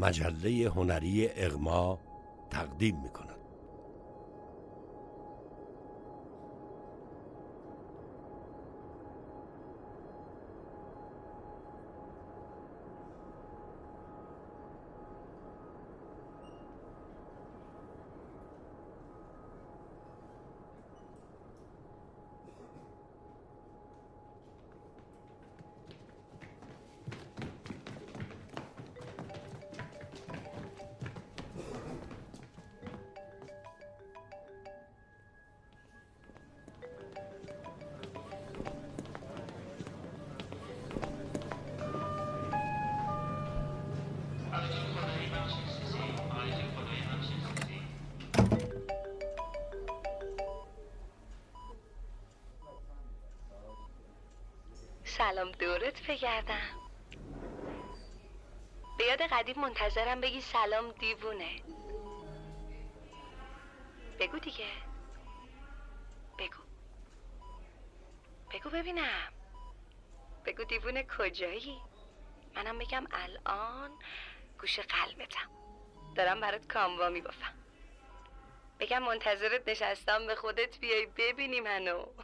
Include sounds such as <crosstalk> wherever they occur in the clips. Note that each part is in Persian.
مجله هنری اغما تقدیم می کند. بگردم به یاد قدیم منتظرم بگی سلام دیوونه. بگو دیگه. بگو. بگو ببینم. بگو دیوونه کجایی؟ منم بگم الان گوش قلبتم. دارم برات کاموا میبافم. بگم منتظرت نشستم به خودت بیای ببینی منو <laughs>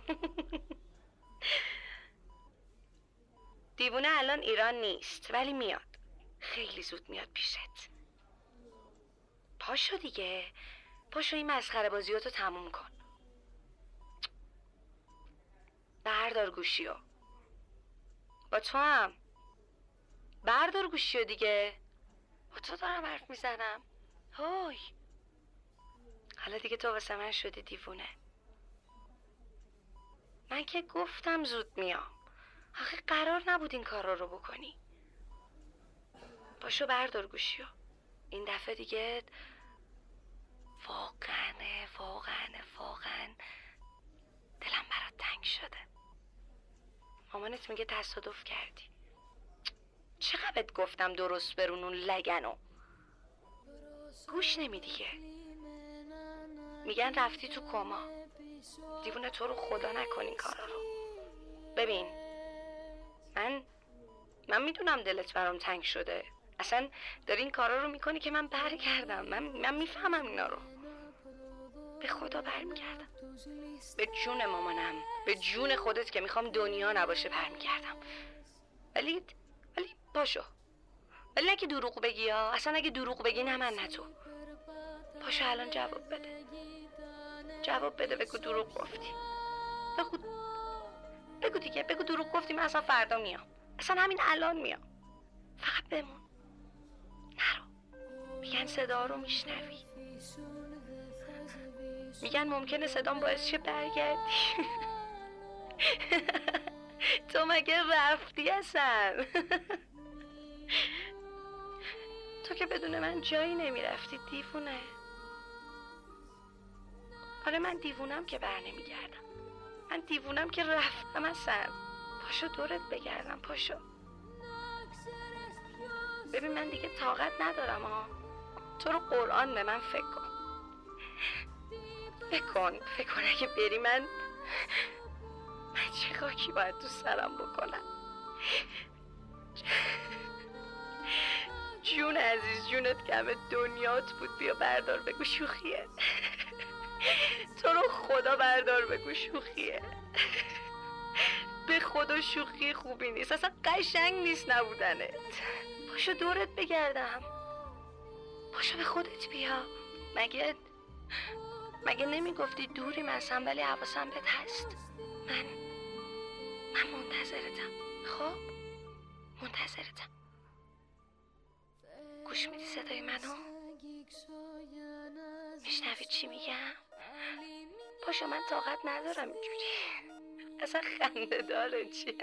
دیوونه الان ایران نیست ولی میاد. خیلی زود میاد پیشت. پاشو دیگه. پاشو این مسخره بازیاتو تموم کن. بردار گوشیو. با تو هم. بردار گوشیو دیگه. با تو دارم حرف می‌زنم. هوی حالا دیگه تو واسه من شدی دیوونه. من که گفتم زود میام. آخه قرار نبود این کارا رو بکنی. پاشو بردار گوشیو. این دفعه دیگه واقعا واقعا واقعا دلم برات تنگ شده. مامانت میگه تصادف کردی. چقدر گفتم درست برون اون لگنو؟ گوش نمیدیگه میگن رفتی تو کما. دیوونه تو رو خدا نکن این کارا رو. ببین من من می‌دونم دلت برام تنگ شده. اصلا داری این کارا رو می‌کنی که من برگردم. من من می‌فهمم اینا رو. به خدا برمیگردم. به جون مامانم. به جون خودت که می‌خوام دنیا نباشه برمیگردم. ولی ولی پاشو ولی نه که دروغ بگی ها اصلا اگه دروغ بگی نه من نه تو. پاشو الان جواب بده. جواب بده. بگو دروغ گفتی. بگو بگو دیگه بگو دروغ گفتی من اصلا فردا میام. اصلا همین الان میام. فقط بمون. نرو. میگن صدا رو میشنوی. میگن ممکنه صدام باعث شه برگردی. <laughs> تو مگه رفتی اصلا؟ <laughs> تو که بدون من جایی نمی‌رفتی دیوونه. آره من دیوونم که بر نمیگردم. من دیوونم که رفتم اصلا. پاشو دورت بگردم پاشو. ببین من دیگه طاقت ندارم ها تو رو قرآن به من فکر کن. فکر کن فکر کن اگه بری من من چه خاکی باید تو سرم بکنم؟ جون عزیز جونت کمه. دنیات بود بیا بردار بگو شوخیه. تو رو خدا بردار بگو شوخیه. به خدا شوخی خوبی نیست. اصلا قشنگ نیست نبودنت. پاشو دورت بگردم. پاشو به خودت بیا. مگه مگه نمی‌گفتی دوری من ولی حواسم بهت هست؟ من من منتظرتم. خب؟ منتظرتم. گوش میدی صدای منو؟ میشنوی چی میگم؟ پاشو من طاقت ندارم اینجوری. اصلا خنده داره چیه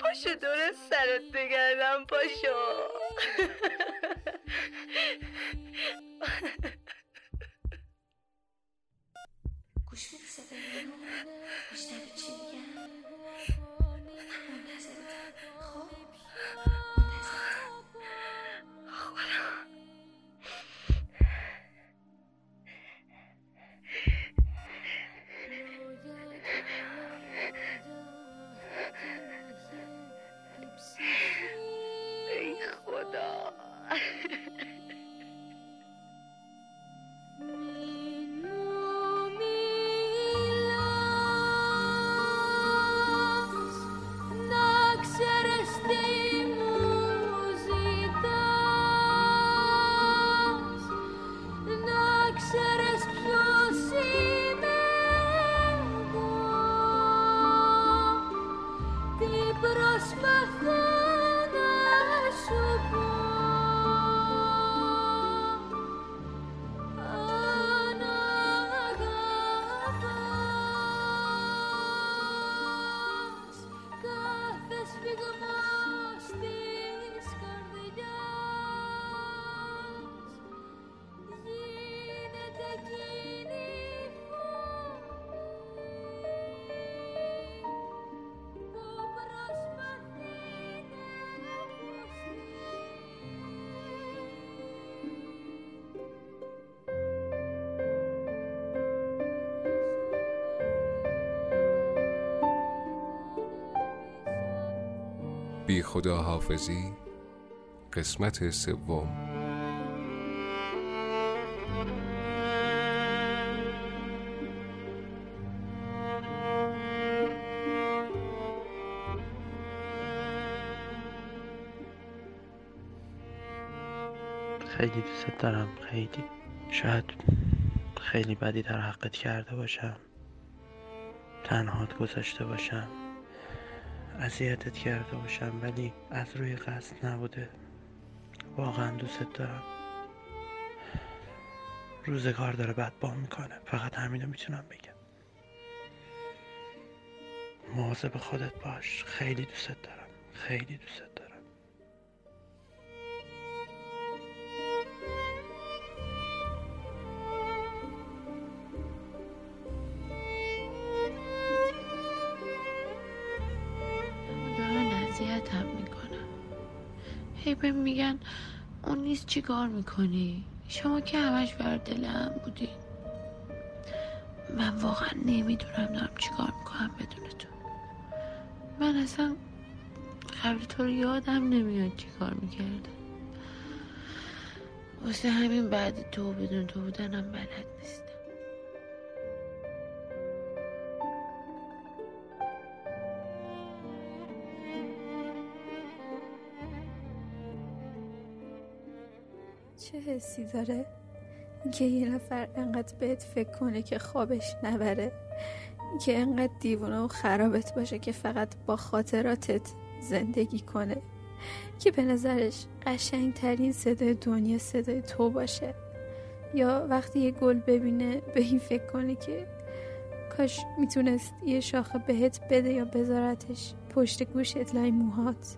پاشو دور سرت بگردم پاشو گوش میدی صدای منو میشنوی چی میگم؟ بی خدا حافظی قسمت سوم. خیلی دوست دارم خیلی. شاید خیلی بدی در حقت کرده باشم. تنهات گذاشته باشم. اذیتت کرده باشم ولی از روی قصد نبوده. واقعا دوست دارم. روزگار داره بد با می‌کنه. فقط همینو می‌تونم بگم. مواظب خودت باش. خیلی دوست دارم. خیلی دوست دارم هی به میگن اون نیست چی کار می‌کنی؟ شما که همش بر دلم بودی. من واقعا نمی‌دونم دارم چی کار می‌کنم بدون تو. من اصلا قبل تو رو یادم نمیاد چی کار می‌کردم. واسه همین بعد تو بدون تو بودنم بلد نیست حسی داره که یه نفر انقدر بهت فکر کنه که خوابش نبره که انقدر دیوونه و خرابت باشه که فقط با خاطراتت زندگی کنه که به نظرش قشنگترین صدای دنیا صدای تو باشه. یا وقتی یه گل ببینه به این فکر کنه که کاش می‌تونست یه شاخه بهت بده یا بذارتش پشت گوشت لای موهات.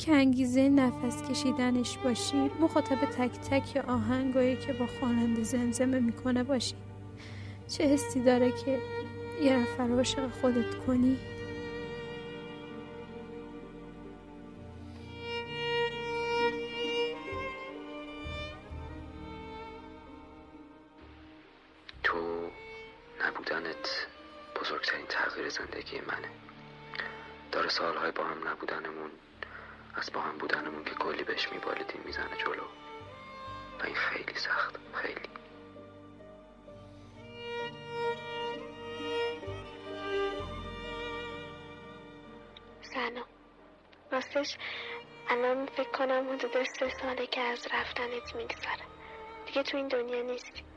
که انگیزه نفس کشیدنش باشی مخاطب تک تک آهنگایی که با خواننده زمزمه می‌کنه باشی. چه حسی داره که یه نفر عاشق خودت کنی؟ تو نبودنت بزرگترین تغییر زندگی منه. داره سالهای با هم نبودنمون از با هم بودنمون که کلی بهش میبالیدیم می‌زنه جلو. و این خیلی سخت خیلی. سلام. راستش الان فکر کنم حدود سه ساله که از رفتنت میگذره. دیگه تو این دنیا نیستی.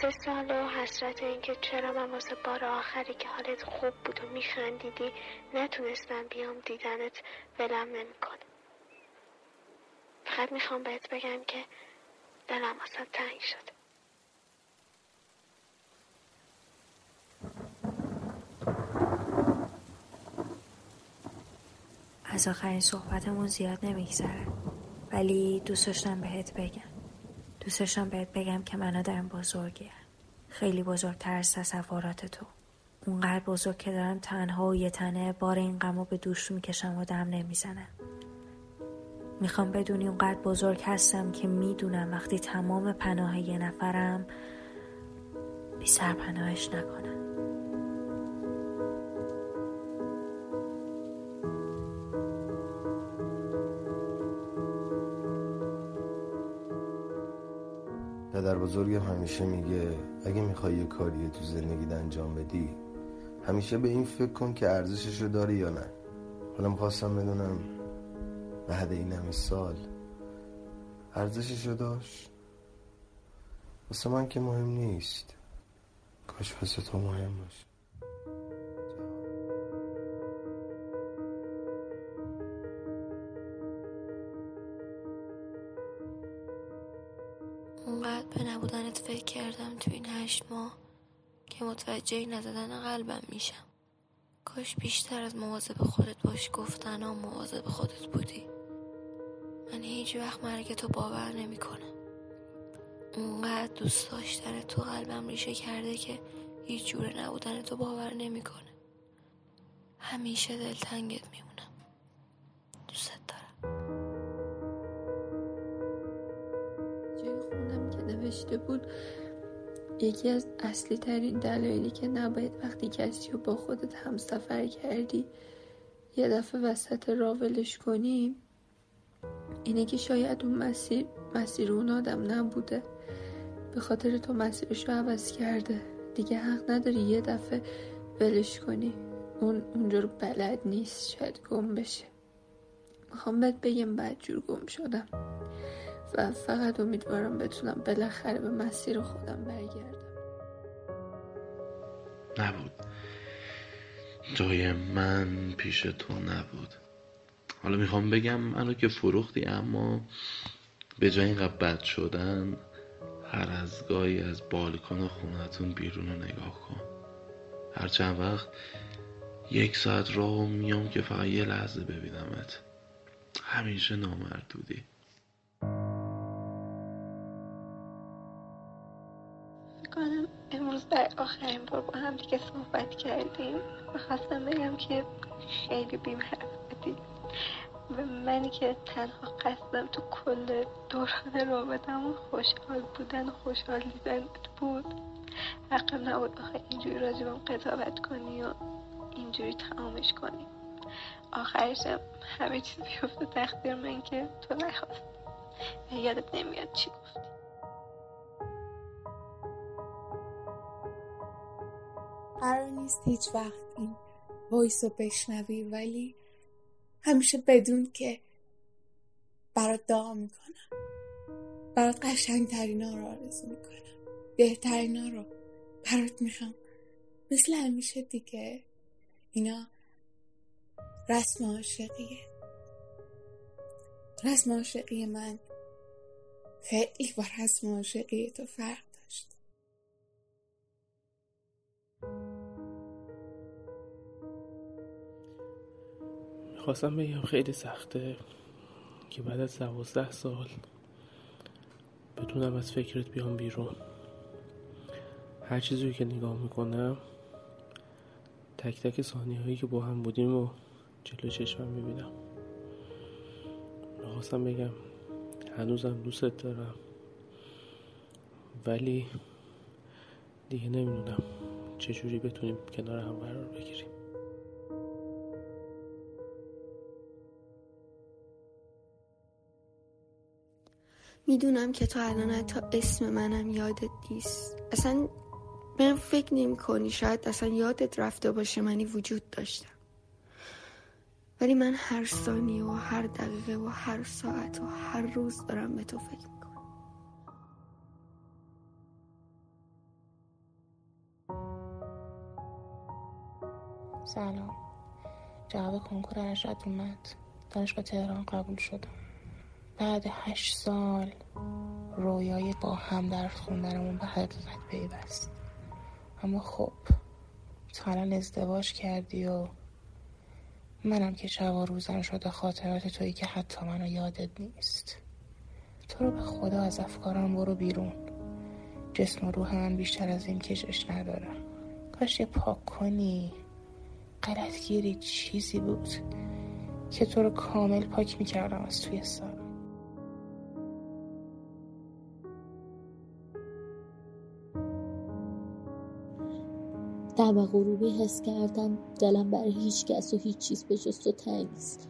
سه سال و حسرت اینکه چرا من واسه بار آخری که حالت خوب بود و میخندیدی نتونستم بیام دیدنت ولم نمی‌کنه. فقط می‌خوام بهت بگم که دلم واسه تنگ شده از آخرین صحبتمون زیاد نمیگذره ولی دوست داشتم بهت بگم. دوست داشتم بهت بگم که من آدم بزرگیه خیلی بزرگتر از تصورات تو. اونقدر بزرگ که دارم تنها و یه تنه بار این غمو به دوش می‌کشم و دم نمی‌زنم. می‌خوام بدونی اونقدر بزرگ هستم که می‌دونم وقتی تمام پناه یه نفرم بی سرپناهش نکنم بزرگم همیشه میگه اگه می‌خوای یه کاری تو زندگی انجام بدی همیشه به این فکر کن که ارزشش رو داری یا نه. حالا می‌خواستم بدونم بعد این همه سال ارزشش رو داشت؟ واسه من که مهم نیست. کاش واسه تو مهم باشه. که متوجه نزدن قلبم میشم. کاش بیشتر از مواظب خودت باش گفتن و مواظب خودت بودی. من هیچ وقت مرگ تو باور نمی‌کنم. اونقدر دوست داشتن تو قلبم ریشه کرده که هیچ جور نبودن تو باور نمی‌کنه. همیشه دلتنگت میمونم. دوست دارم. جای خونم که نوشته بود یکی از اصلی ترین دلایلی که نباید وقتی کسی رو با خودت همسفر کردی یه دفعه وسط راولش کنیم اینه که شاید اون مسیر مسیر اون آدم نبوده. به خاطر تو مسیرش رو عوض کرده. دیگه حق نداری یه دفعه ولش کنی. اون اونجا رو بلد نیست شاید گم بشه. می‌خوام بهت بگم بدجور گم شدم. و فقط امیدوارم بتونم بالاخره به مسیر خودم برگردم. نبود. جای من پیش تو نبود. حالا می‌خوام بگم منو که فروختی اما به جای اینقدر بد شدن هر از گاهی از بالکن خونتون بیرون رو نگاه کن. هر چند وقت یک ساعت راه میام که فقط یه لحظه ببینمت. همیشه نامردودی. آخرین بار با هم دیگه صحبت کردیم. و خواستم بگم که خیلی بیمحرفتی و منی که تنها قصدم تو کل دوران رابطمون خوشحال بودن و خوشحال دیدن بود. حقم نبود آخه اینجوری راجبم قضاوت کنی و اینجوری تمامش کنی. آخرشم همه چیز بیفته تقدیر من که تو نخواست و یادت نمیاد چی گفتی. قرار نیست هیچ وقت این وایس رو بشنوی ولی همیشه بدون که برات دعا می‌کنم. برات قشنگترین ها رو آرزو می‌کنم. بهترین ها رو برات می‌خوام. مثل همیشه دیگه اینا رسم عاشقیه. رسم عاشقی من خیلی با رسم عاشقی تو فرق خواستم بگم خیلی سخته که بعد از دوازده سال بتونم از فکرت بیام بیرون. هر چیزی که نگاه می‌کنم تک تک ثانیه هایی که با هم بودیم و جلو چشمم می‌بینم. می‌خواستم بگم هنوزم دوستت دارم ولی دیگه نمی‌دونم چجوری بتونیم کنار هم قرار بگیریم. می‌دونم که تو الان حتی اسم منم یادت نیست. اصلا من فکر نمی کنی شاید اصلا یادت رفته باشه منی وجود داشتم. ولی من هر ثانیه و هر دقیقه و هر ساعت و هر روز دارم به تو فکر سلام. جواب کنکور ارشد اومد. دانشگاه تهران قبول شدم. بعد هشت سال رویای با هم درس خوندنمون به حقیقت پیوست. اما خب تو الان ازدواج کردی و منم که شب و روزم شده خاطرات تویی که حتی منو یادت نیست. تو رو به خدا از افکارم برو بیرون. جسم و روح من بیشتر از این کشش نداره. کاش یه پاک کنی غلطگیری چیزی بود که تو رو کامل پاک می‌کردم از توی سرم دم غروبی حس کردم دلم برای هیچ کس و هیچ چیز به جز تو تنگ نیست.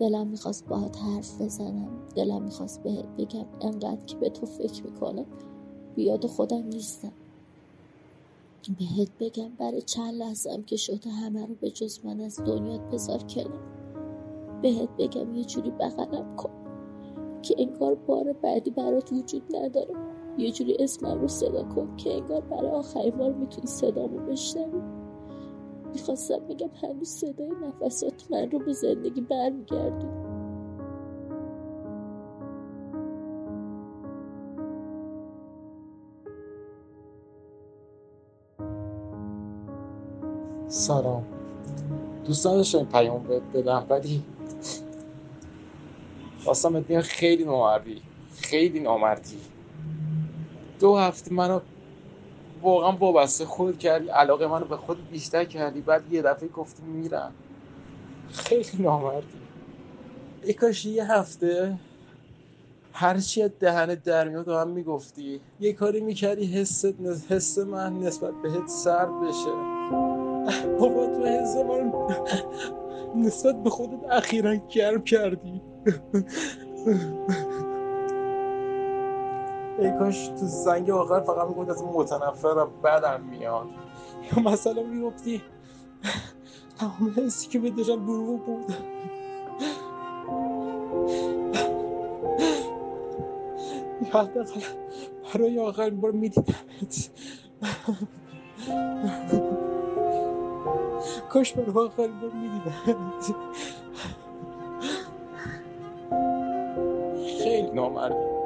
دلم می‌خواست باهات حرف بزنم. دلم می‌خواست بهت بگم انقدر که به تو فکر می‌کنم. بیاد خودم نیستم. بهت بگم برای چند لحظم که شده همه رو به جز من از دنیات بذار کنم بهت بگم یه جوری بغلم کن. که انگار بار بعدی برات وجود نداره. یه جوری اسمم رو صدا کن که انگار برای آخرین بار می‌تونی صدامو بشنوی. می‌خواستم بگم هنوز صدای نفسات من رو به زندگی برمیگردون سلام. دوست نداشتم این پیام بهت بدم ولی خواستم بهت خیلی نامردی خیلی نامردی. دو هفته منو واقعا وابسته خود کردی علاقه منو به خود بیشتر کردی بعد یه دفعه گفتی میرم. خیلی نامردی. ای کاش یه هفته هرچی از دهنت در میاد هم می‌گفتی. یه کاری می‌کردی حست حس من نسبت بهت سرد بشه. بابا تو حس من نسبت به خودت اخیرا گرم کردی. ای کاش تو زنگ آخر فقط می‌گفت از متنفرم بدم میاد. یا مثلا می‌گفتی تمام حسی که بداشم دروغ بود یا حداقل برای آخرین بار میدیدمت. کاش برای آخرین بار میدیدمت. خیلی نامردی.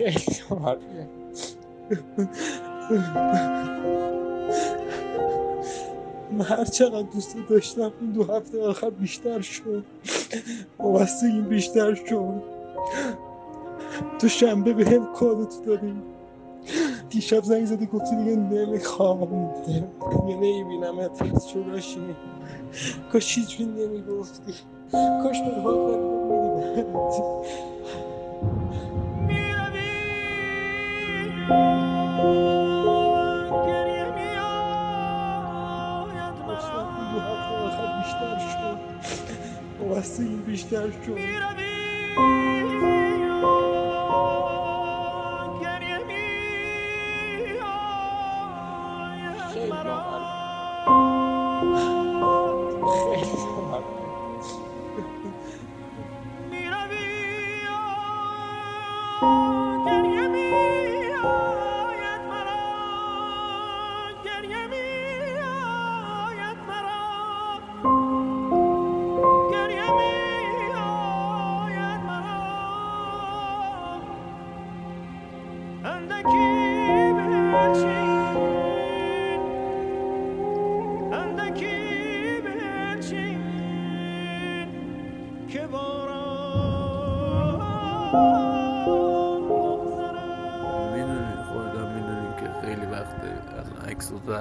خیلی نامردی من هر چقدر دوست داشتم این دو هفته آخر بیشتر شد. وابستگیم بیشتر شد. تو شنبه به هم کادوت دادیم. دیشب زنگ زدی گفتی دیگه نمی‌خوام. دیگه نمی‌بینم چوراشی کاش هیچی نمی‌گفتی. کاش به آخر بیشتر شد. وابستگی بیشتر شد.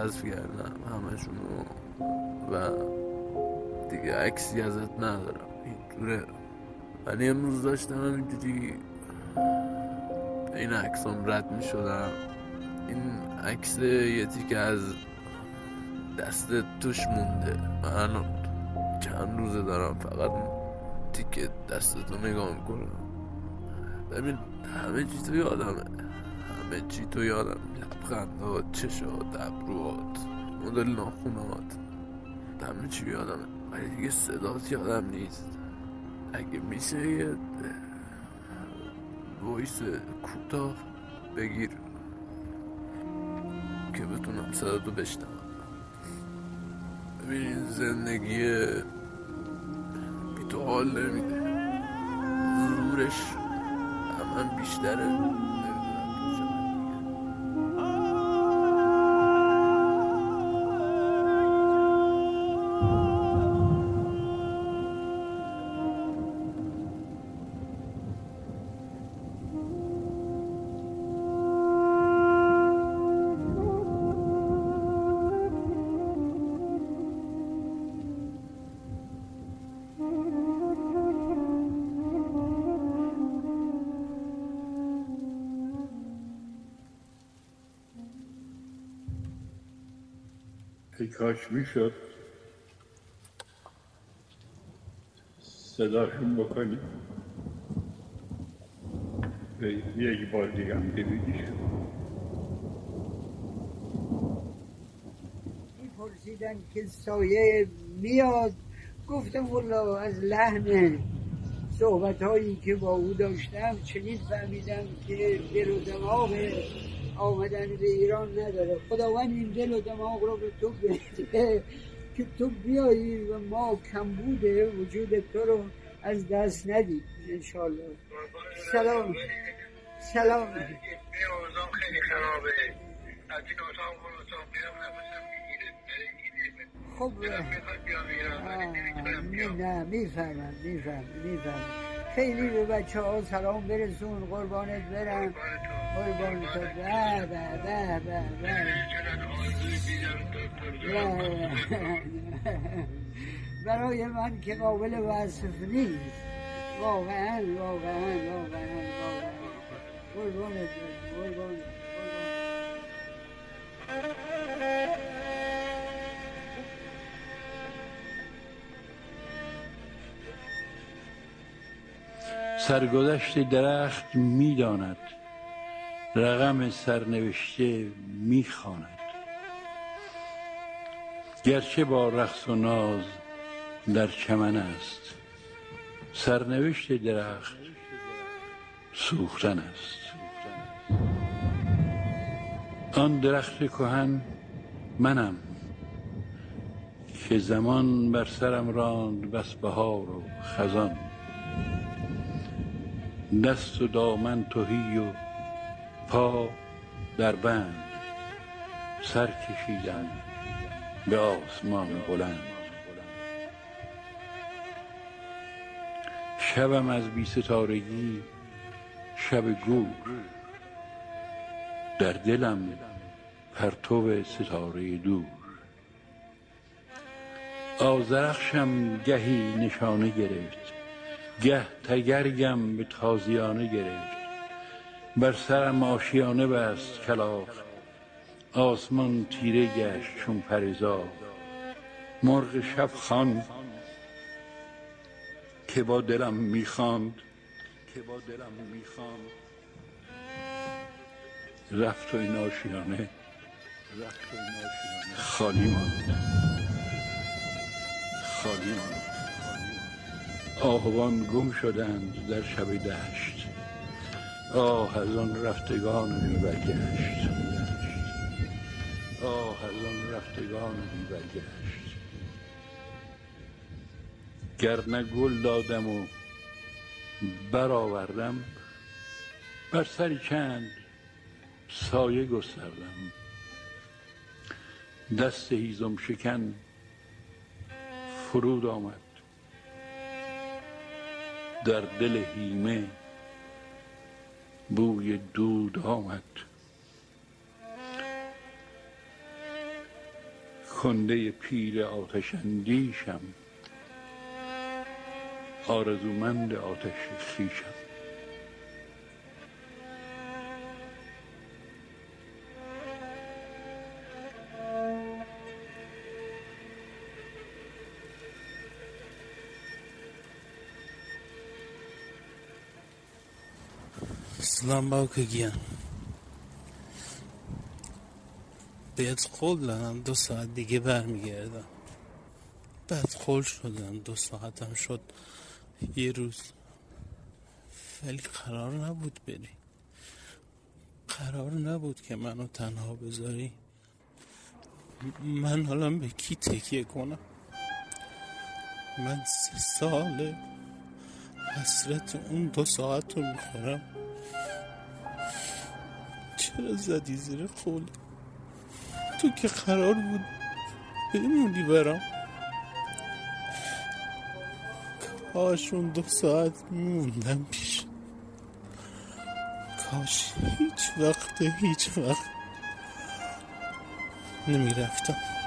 حذف کردم همشونو. و دیگه عکسی ازت ندارم. اینجوره. ولی امروز داشتم همینجوری این عکس هم رد می شدم این عکس یه تیکه از دست توش مونده. من چند روزه دارم فقط تیکه دستتو نگاه می‌کنم. ببین همه چی تو یادمه. همه چی تو یادم لبخندات چشات ابروات مدل ناخونات همه چی یادمه ولی دیگه صدات یادم نیست. اگه میشه یه voice کوتاه بگیر که بتونم صداتو بشنوم. ببین زندگی بی تو حال نمیده. زورش هم بیشتره. ای کاش می‌شد صداشون بکنی به یک بار دیگه هم ببینیشون پرسیدن که سایه میاد. گفتم والا از لحن صحبت هایی که با او داشتم چنین فهمیدم که دل و آمدن به ایران نداره. خداوند این دل و دماغ رو به تو بده. که تو بیایی و ما کمبود وجود تو رو از دست ندید انشالله سلام. سلام. خیلی خرابه از این اتاق خب نه می‌فهمم می‌فهمم می‌فهمم. خیلی به بچه ها سلام برسون قربانت برم. به به به به برای من که قابل وصف نیست. واقعا واقعا واقعا واقعا. سرگذشت درخت می‌داند. رقم سرنوشته می‌خواند. گرچه با رقص و ناز در چمن است سرنوشت درخت سوختن است. آن درخت کهن منم که زمان بر سرم راند بس بهار و خزان. دست و دامن تهی و پا در بند سر کشیدن به آسمان بلند. شبم از بی ستارگی شب گور. در دلم پرتو ستاره دور. آزرخشم گهی نشانه گرفت. گه تگرگم به تازیانه گرفت. بر سرم آشیانه بست کلاق آسمان تیره گشت چون پرزا مرغ شب خان که با دلم می‌خواند. که با دلم می‌خواند. رفت و این آشیانه رفت و این خالی ماند. خالی ماند. آهوان گم شدند در شب دشت. آه از آن رفتگان بی برگشت. آه از آن رفتگان بی برگشت. گر نه گل دادم و برآوردم بر سری چند سایه گستردم. دست هیزم شکن فرود آمد. در دل هیمه بوی دود آمد. کنده پیر آتش اندیشم آرزومند آتش خیشم سلام باوکە گیان. بهت قول دادم دو ساعت دیگه برمیگردم. بعد قول شدم دو ساعتم شد. یه روز. ولی قرار نبود بری. قرار نبود که منو تنها بذاری. من حالا به کی تکیه کنم؟ من سه ساله حسرت اون دو ساعت رو می‌خورم. چرا زدی زیر قول. تو که قرار بود بمونی برام. کاش اون دو ساعت میموندم پیش. کاش هیچ وقت هیچ وقت نمی‌رفتم.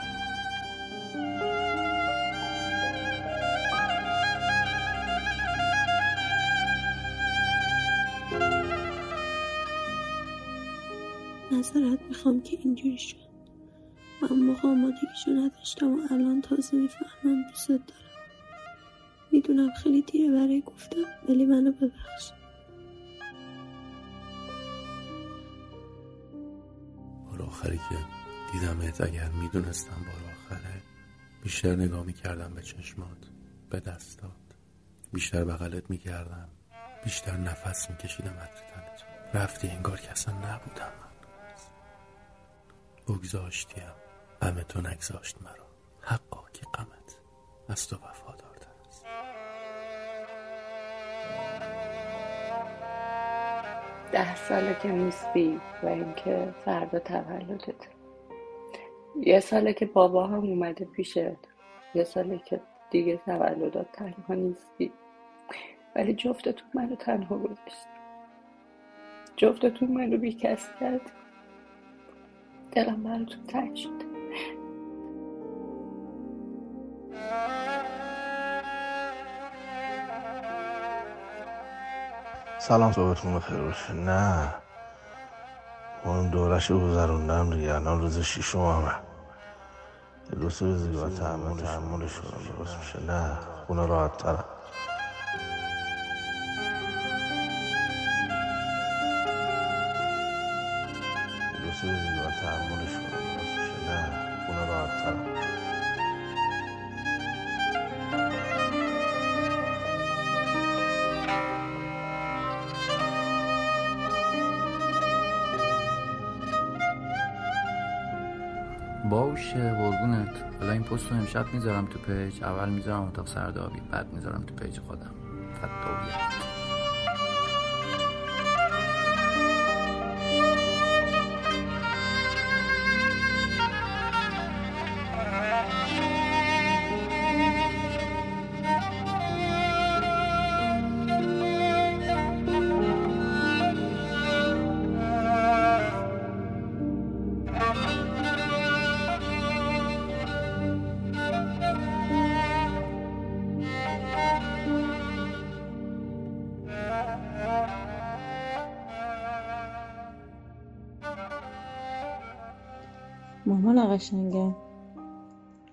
می‌خوام که اینجوری شد. من موقع آمادگیشو نداشتم و الان تازه می‌فهمم دوست دارم. می‌دونم خیلی دیره برای گفتم ولی منو ببخش. بار آخری که دیدمت اگر می‌دونستم بار آخره بیشتر نگاه می‌کردم به چشمات به دستات. بیشتر بغلت می‌کردم. بیشتر نفس میکشیدم عطر تنت رفتی انگار که اصلا نبودم. بگذاشتیم. غم تو نگذاشت مرا. حقا که غمت از تو وفادارتر است. ده ساله که نیستی و اینکه فردا تولدت. یه ساله که بابا هم اومده پیشت. یه ساله که دیگه تولدات تنها نیستی. ولی جفتتون منو تنها گذاشت جفتتون منو بی کس کرد. دلم براتون تنگ شده سلام صبحتون بخیر باشه. نه. اون دورش رو گذروندم دیگه. الان روز شیشم همه. سه روز دیگه تحمل تحملش کنم. درست میشه. نه. خونه راحت ترم روز دیگه تحملش کنم. درست میشه. نه خونه راحت ترم باشه قربونت. حالا این پست رو امشب می‌ذارم تو page. اول می‌ذارم اتاق سردابی بعد می‌ذارم تو page خودم. فدایت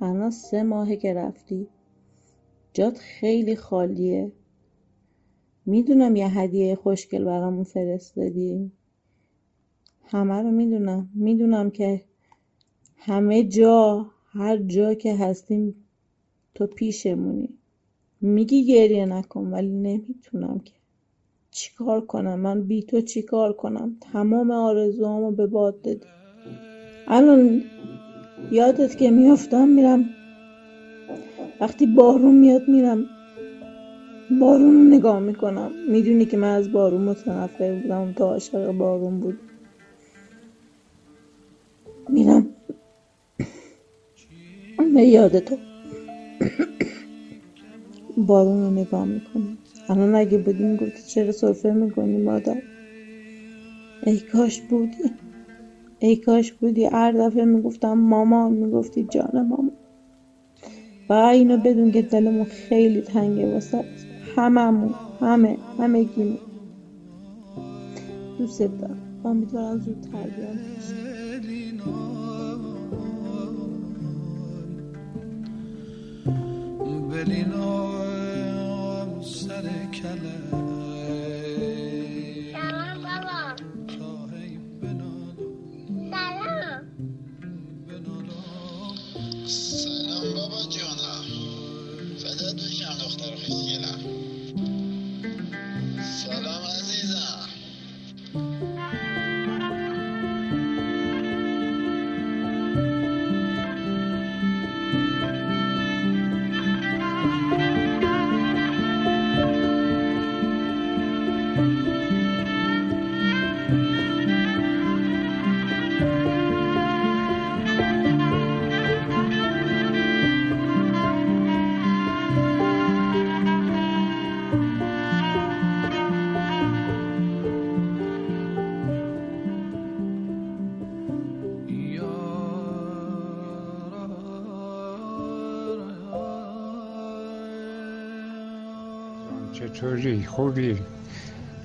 الان سه ماهه که رفتی. جات خیلی خالیه. می‌دونم یه هدیه خوشگل برامون فرستادی. همه رو می‌دونم. می‌دونم که همه جا هر جا که هستیم تو پیشمونی. میگی گریه نکن ولی نمی‌تونم که. چیکار کنم؟ من بی تو چیکار کنم؟ تمام آرزوهامو به باد دادی. الان یادت که میافتم میرم. وقتی بارون میاد میرم. بارون رو نگاه می‌کنم. می‌دونی که من از بارون متنفر بودم. تا عاشق بارون بود. میرم. به یاد تو. بارون رو نگاه می‌کنم. الان اگه بودی می‌گفتی چرا سرفه می‌کنی مادر؟ ای کاش بودی. ای کاش بودی هر دفعه می‌گفتم مامان می‌گفتی جان مامان و اینو بدون که دلمون خیلی تنگه واسه هممون همه همه گیمون دوست دارم. امیدوارم زودتر بیام. پیش بلینم سر کله. خوبی.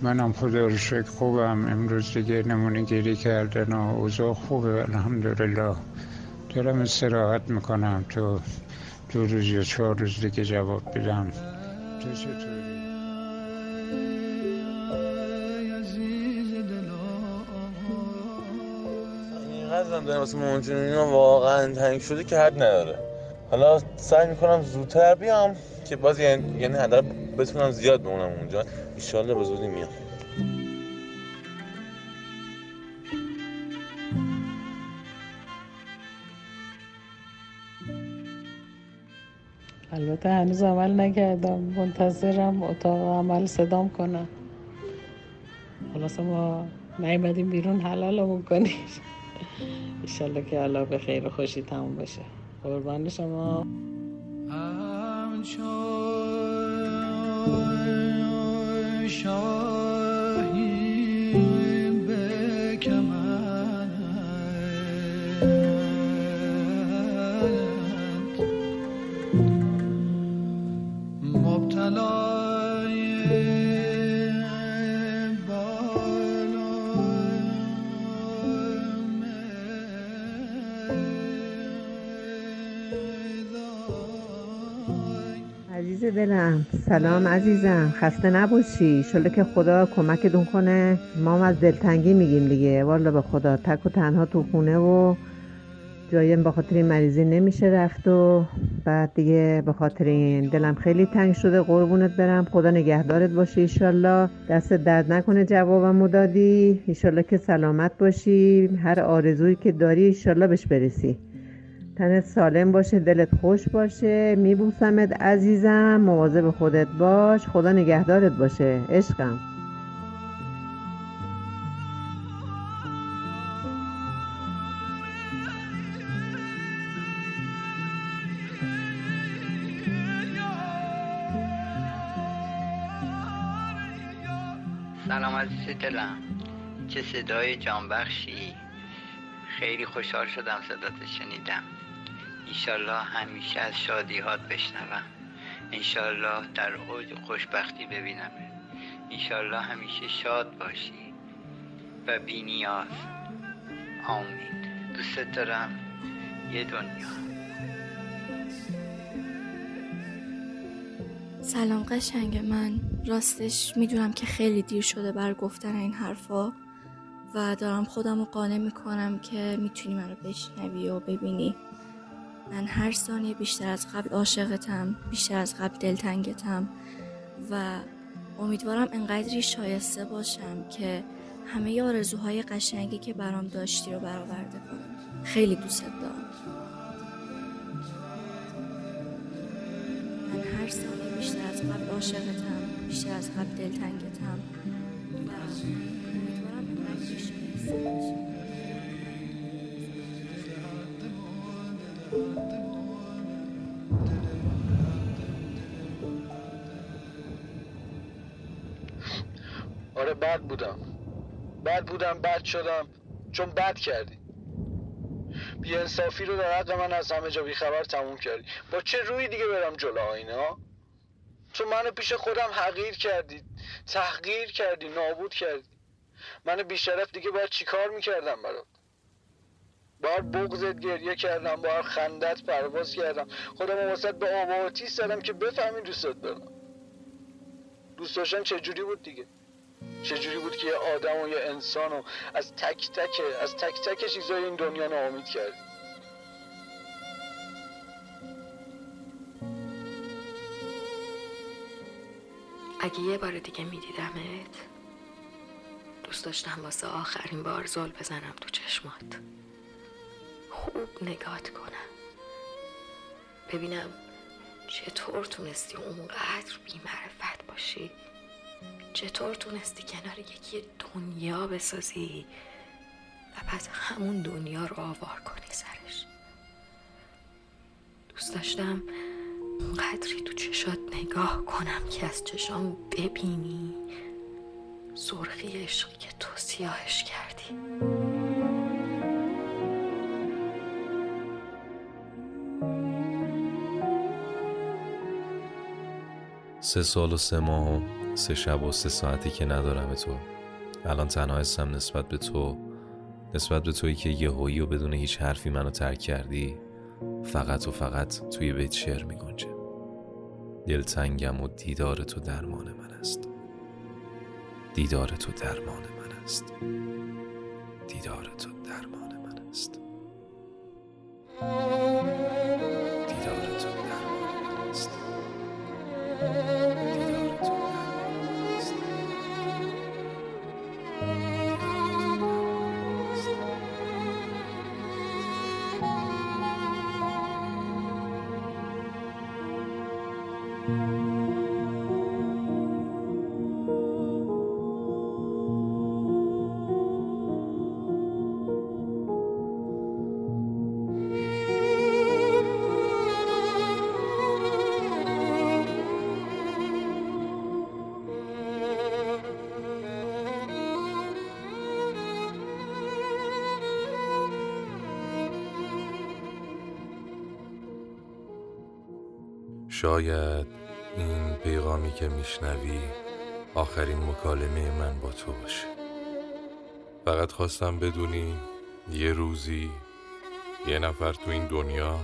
منم خدا رو شکر خوبم. امروز دیگه نمونه گیری کردن و اوضاع خوبه الحمدلله. دارم استراحت می‌کنم. تو دو روز یا چهار روز دیگه جواب بدم تو چطوری؟ هم دارم واسه مامانجون اینا واقعا تنگ شده که حد نداره. حالا سعی می‌کنم زودتر بیام که باز یعنی یعنی حداقل بتونم زیاد بمونم اونجا. ایشالله به زودی میام. البته هنوز عمل نکردم. منتظرم اتاق عمل صدام کنم خلاصه ما نیومدیم بیرون حلالمون کنید ایشالله که حالا به خیر و خوشی تموم بشه. قربان شما. düşer عزیز دلم. سلام عزیزم. خسته نباشی. شله که خدا کمکتون کنه. ما هم از دلتنگی میگیم دیگه. والا به خدا. تک و تنها تو خونه و جایم به خاطر این مریضی نمیشه رفت و بعد دیگه به خاطر این دلم خیلی تنگ شده. قربونت برم. خدا نگهدارت باشه ایشالله. دست درد نکنه جوابمو دادی. ایشالله که سلامت باشی. هر آرزویی که داری ایشالله بهش برسی. تنت سالم باشه دلت خوش باشه. میبوسمت عزیزم مواظب خودت باش. خدا نگهدارت باشه عشقم. سلام عزیز دلم. چه صدای جانبخشی. خیلی خوشحال شدم صدات شنیدم. ایشالله همیشه از شادیهات بشنوم. انشالله در اوج خوشبختی ببینم. ایشالله همیشه شاد باشی و بی نیاز. آمین. دوست دارم یه دنیا. سلام قشنگ من. راستش می‌دونم که خیلی دیر شده بر گفتن این حرفا و دارم خودم رو قانع می‌کنم که می‌تونی منو بشنوی و ببینی. من هر ثانیه بیشتر از قبل عاشقتم بیشتر از قبل دلتنگتم و امیدوارم انقدری شایسته باشم که همه آرزوهای قشنگی که برام داشتی رو برآورده کنم. خیلی دوست دارم. من هر ثانیه بیشتر از قبل عاشقتم بیشتر از قبل دلتنگتم و امیدوارم انقدری شایسته باشم. بودم بد شدم چون بد کردی. بی انصافی رو در حق من از همه جا بیخبر تموم کردی. با چه روی دیگه برم جلو آینه ها تو منو پیش خودم حقیر کردی تحقیر کردی نابود کردی. من بیشرف دیگه باید چیکار می‌کردم برات؟ باید بغزت گریه کردم باید خندت پرواز کردم. خودم واسط به آب و زدم که بفهمی دوستت دارم. دوست داشتن چجوری بود دیگه؟ چجوری بود که یه آدم و یه انسان رو از تک تک از تک تک چیزای این دنیا ناامید کردی اگه یه بار دیگه میدیدمت دوست داشتم واسه آخرین بار زل بزنم تو چشمات. خوب نگات کنم. ببینم چطور تونستی اونقدر بیمعرفت باشی. چطور تونستی کنار یکی دنیا بسازی و پس همون دنیا رو آوار کنی سرش؟ دوست داشتم قدری تو چشات نگاه کنم که از چشام ببینی. سرخی عشقی که تو سیاهش کردی. سه سال و سه ماه سه شب و سه ساعتی که ندارم تو. الان تنها هستم نسبت به تو. نسبت به تویی که یه هویی و بدون هیچ حرفی منو ترک کردی فقط و فقط توی بیت شعر می گنجه دلتنگم و دیدار تو درمان من است. دیدار تو درمان من است. دیدار تو درمان من است. شاید این پیغامی که میشنوی آخرین مکالمه من با تو باشه. فقط خواستم بدونی یه روزی یه نفر تو این دنیا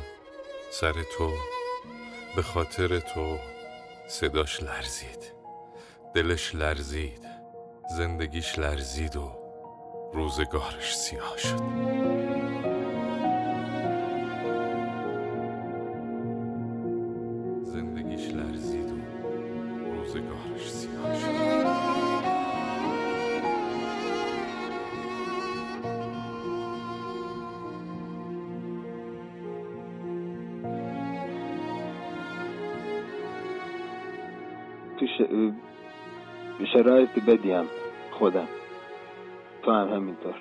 سر تو به خاطر تو صداش لرزید. دلش لرزید. زندگیش لرزید و روزگارش سیاه شد. شرایط بدیم خودم. تو هم همینطور.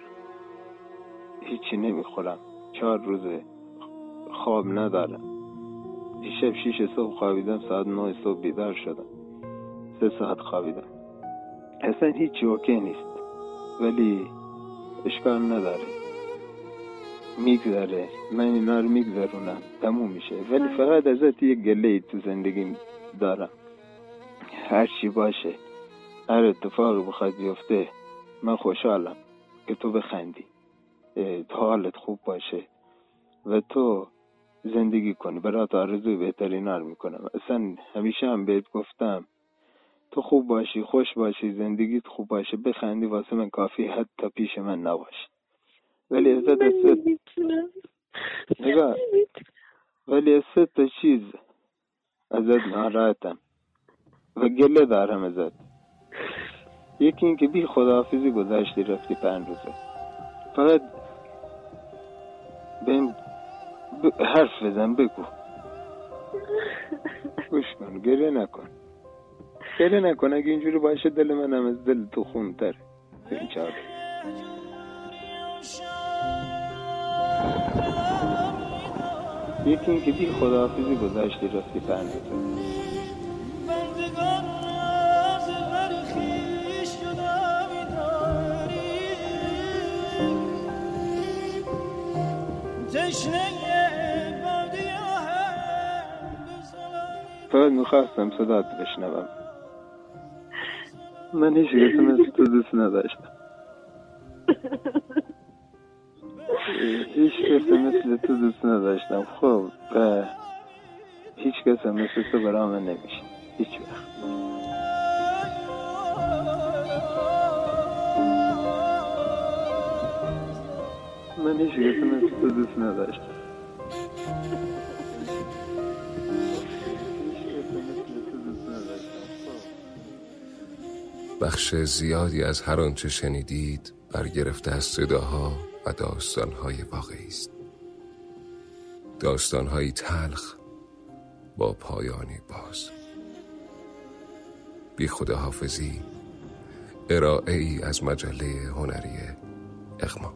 هیچی نمی‌خورم. چهار روزه خواب ندارم. دیشب شیش صبح خوابیدم ساعت نه صبح بیدار شدم. سه ساعت خوابیدم. اصلا هیچی اوکی نیست. ولی اشکال نداره. میگذره. من اینا رو میگذرونم. تموم میشه. ولی فقط ازت یک گله تو زندگی دارم. هر چی باشه. هر اتفاقی بخواد بیفته من خوشحالم که تو بخندی. تا حالت خوب باشه. و تو زندگی کنی. برات آرزوی بهترین رو می‌کنم. اصلا همیشه هم بهت گفتم تو خوب باشی خوش باشی زندگیت خوب باشه بخندی واسه من کافی حتی پیش من نباش. ولی از نگاه. ولی از سه تا چیز؟ ازت ناراحتم. و گله دارم ازت. یکی اینکه بی خداحافظی گذشتی رفتی پنج روزه. فقط بهم ب... حرف بزن بگو. گوش کن گریه نکن. گریه نکن اگه اینجوری باشه دل منم از دل تو چهار. روز. یکی اینکه بی خداحافظی گذشتی رفتی پنج روزه. فقط می‌خواستم صدات بشنوم. من هیچ کسی مثل تو دوست نداشتم. هیچ کسی مثل تو دوست نداشتم. خب هیچ کس مثل تو برام نمیشه هیچ وقت. من هیچ کسی مثل تو دوست نداشتم. بخش زیادی از هر آنچه شنیدید برگرفته از صداها و داستانهای واقعی است. داستانهایی تلخ با پایانی باز. بی خداحافظی ارائه ای از مجله هنری اغما.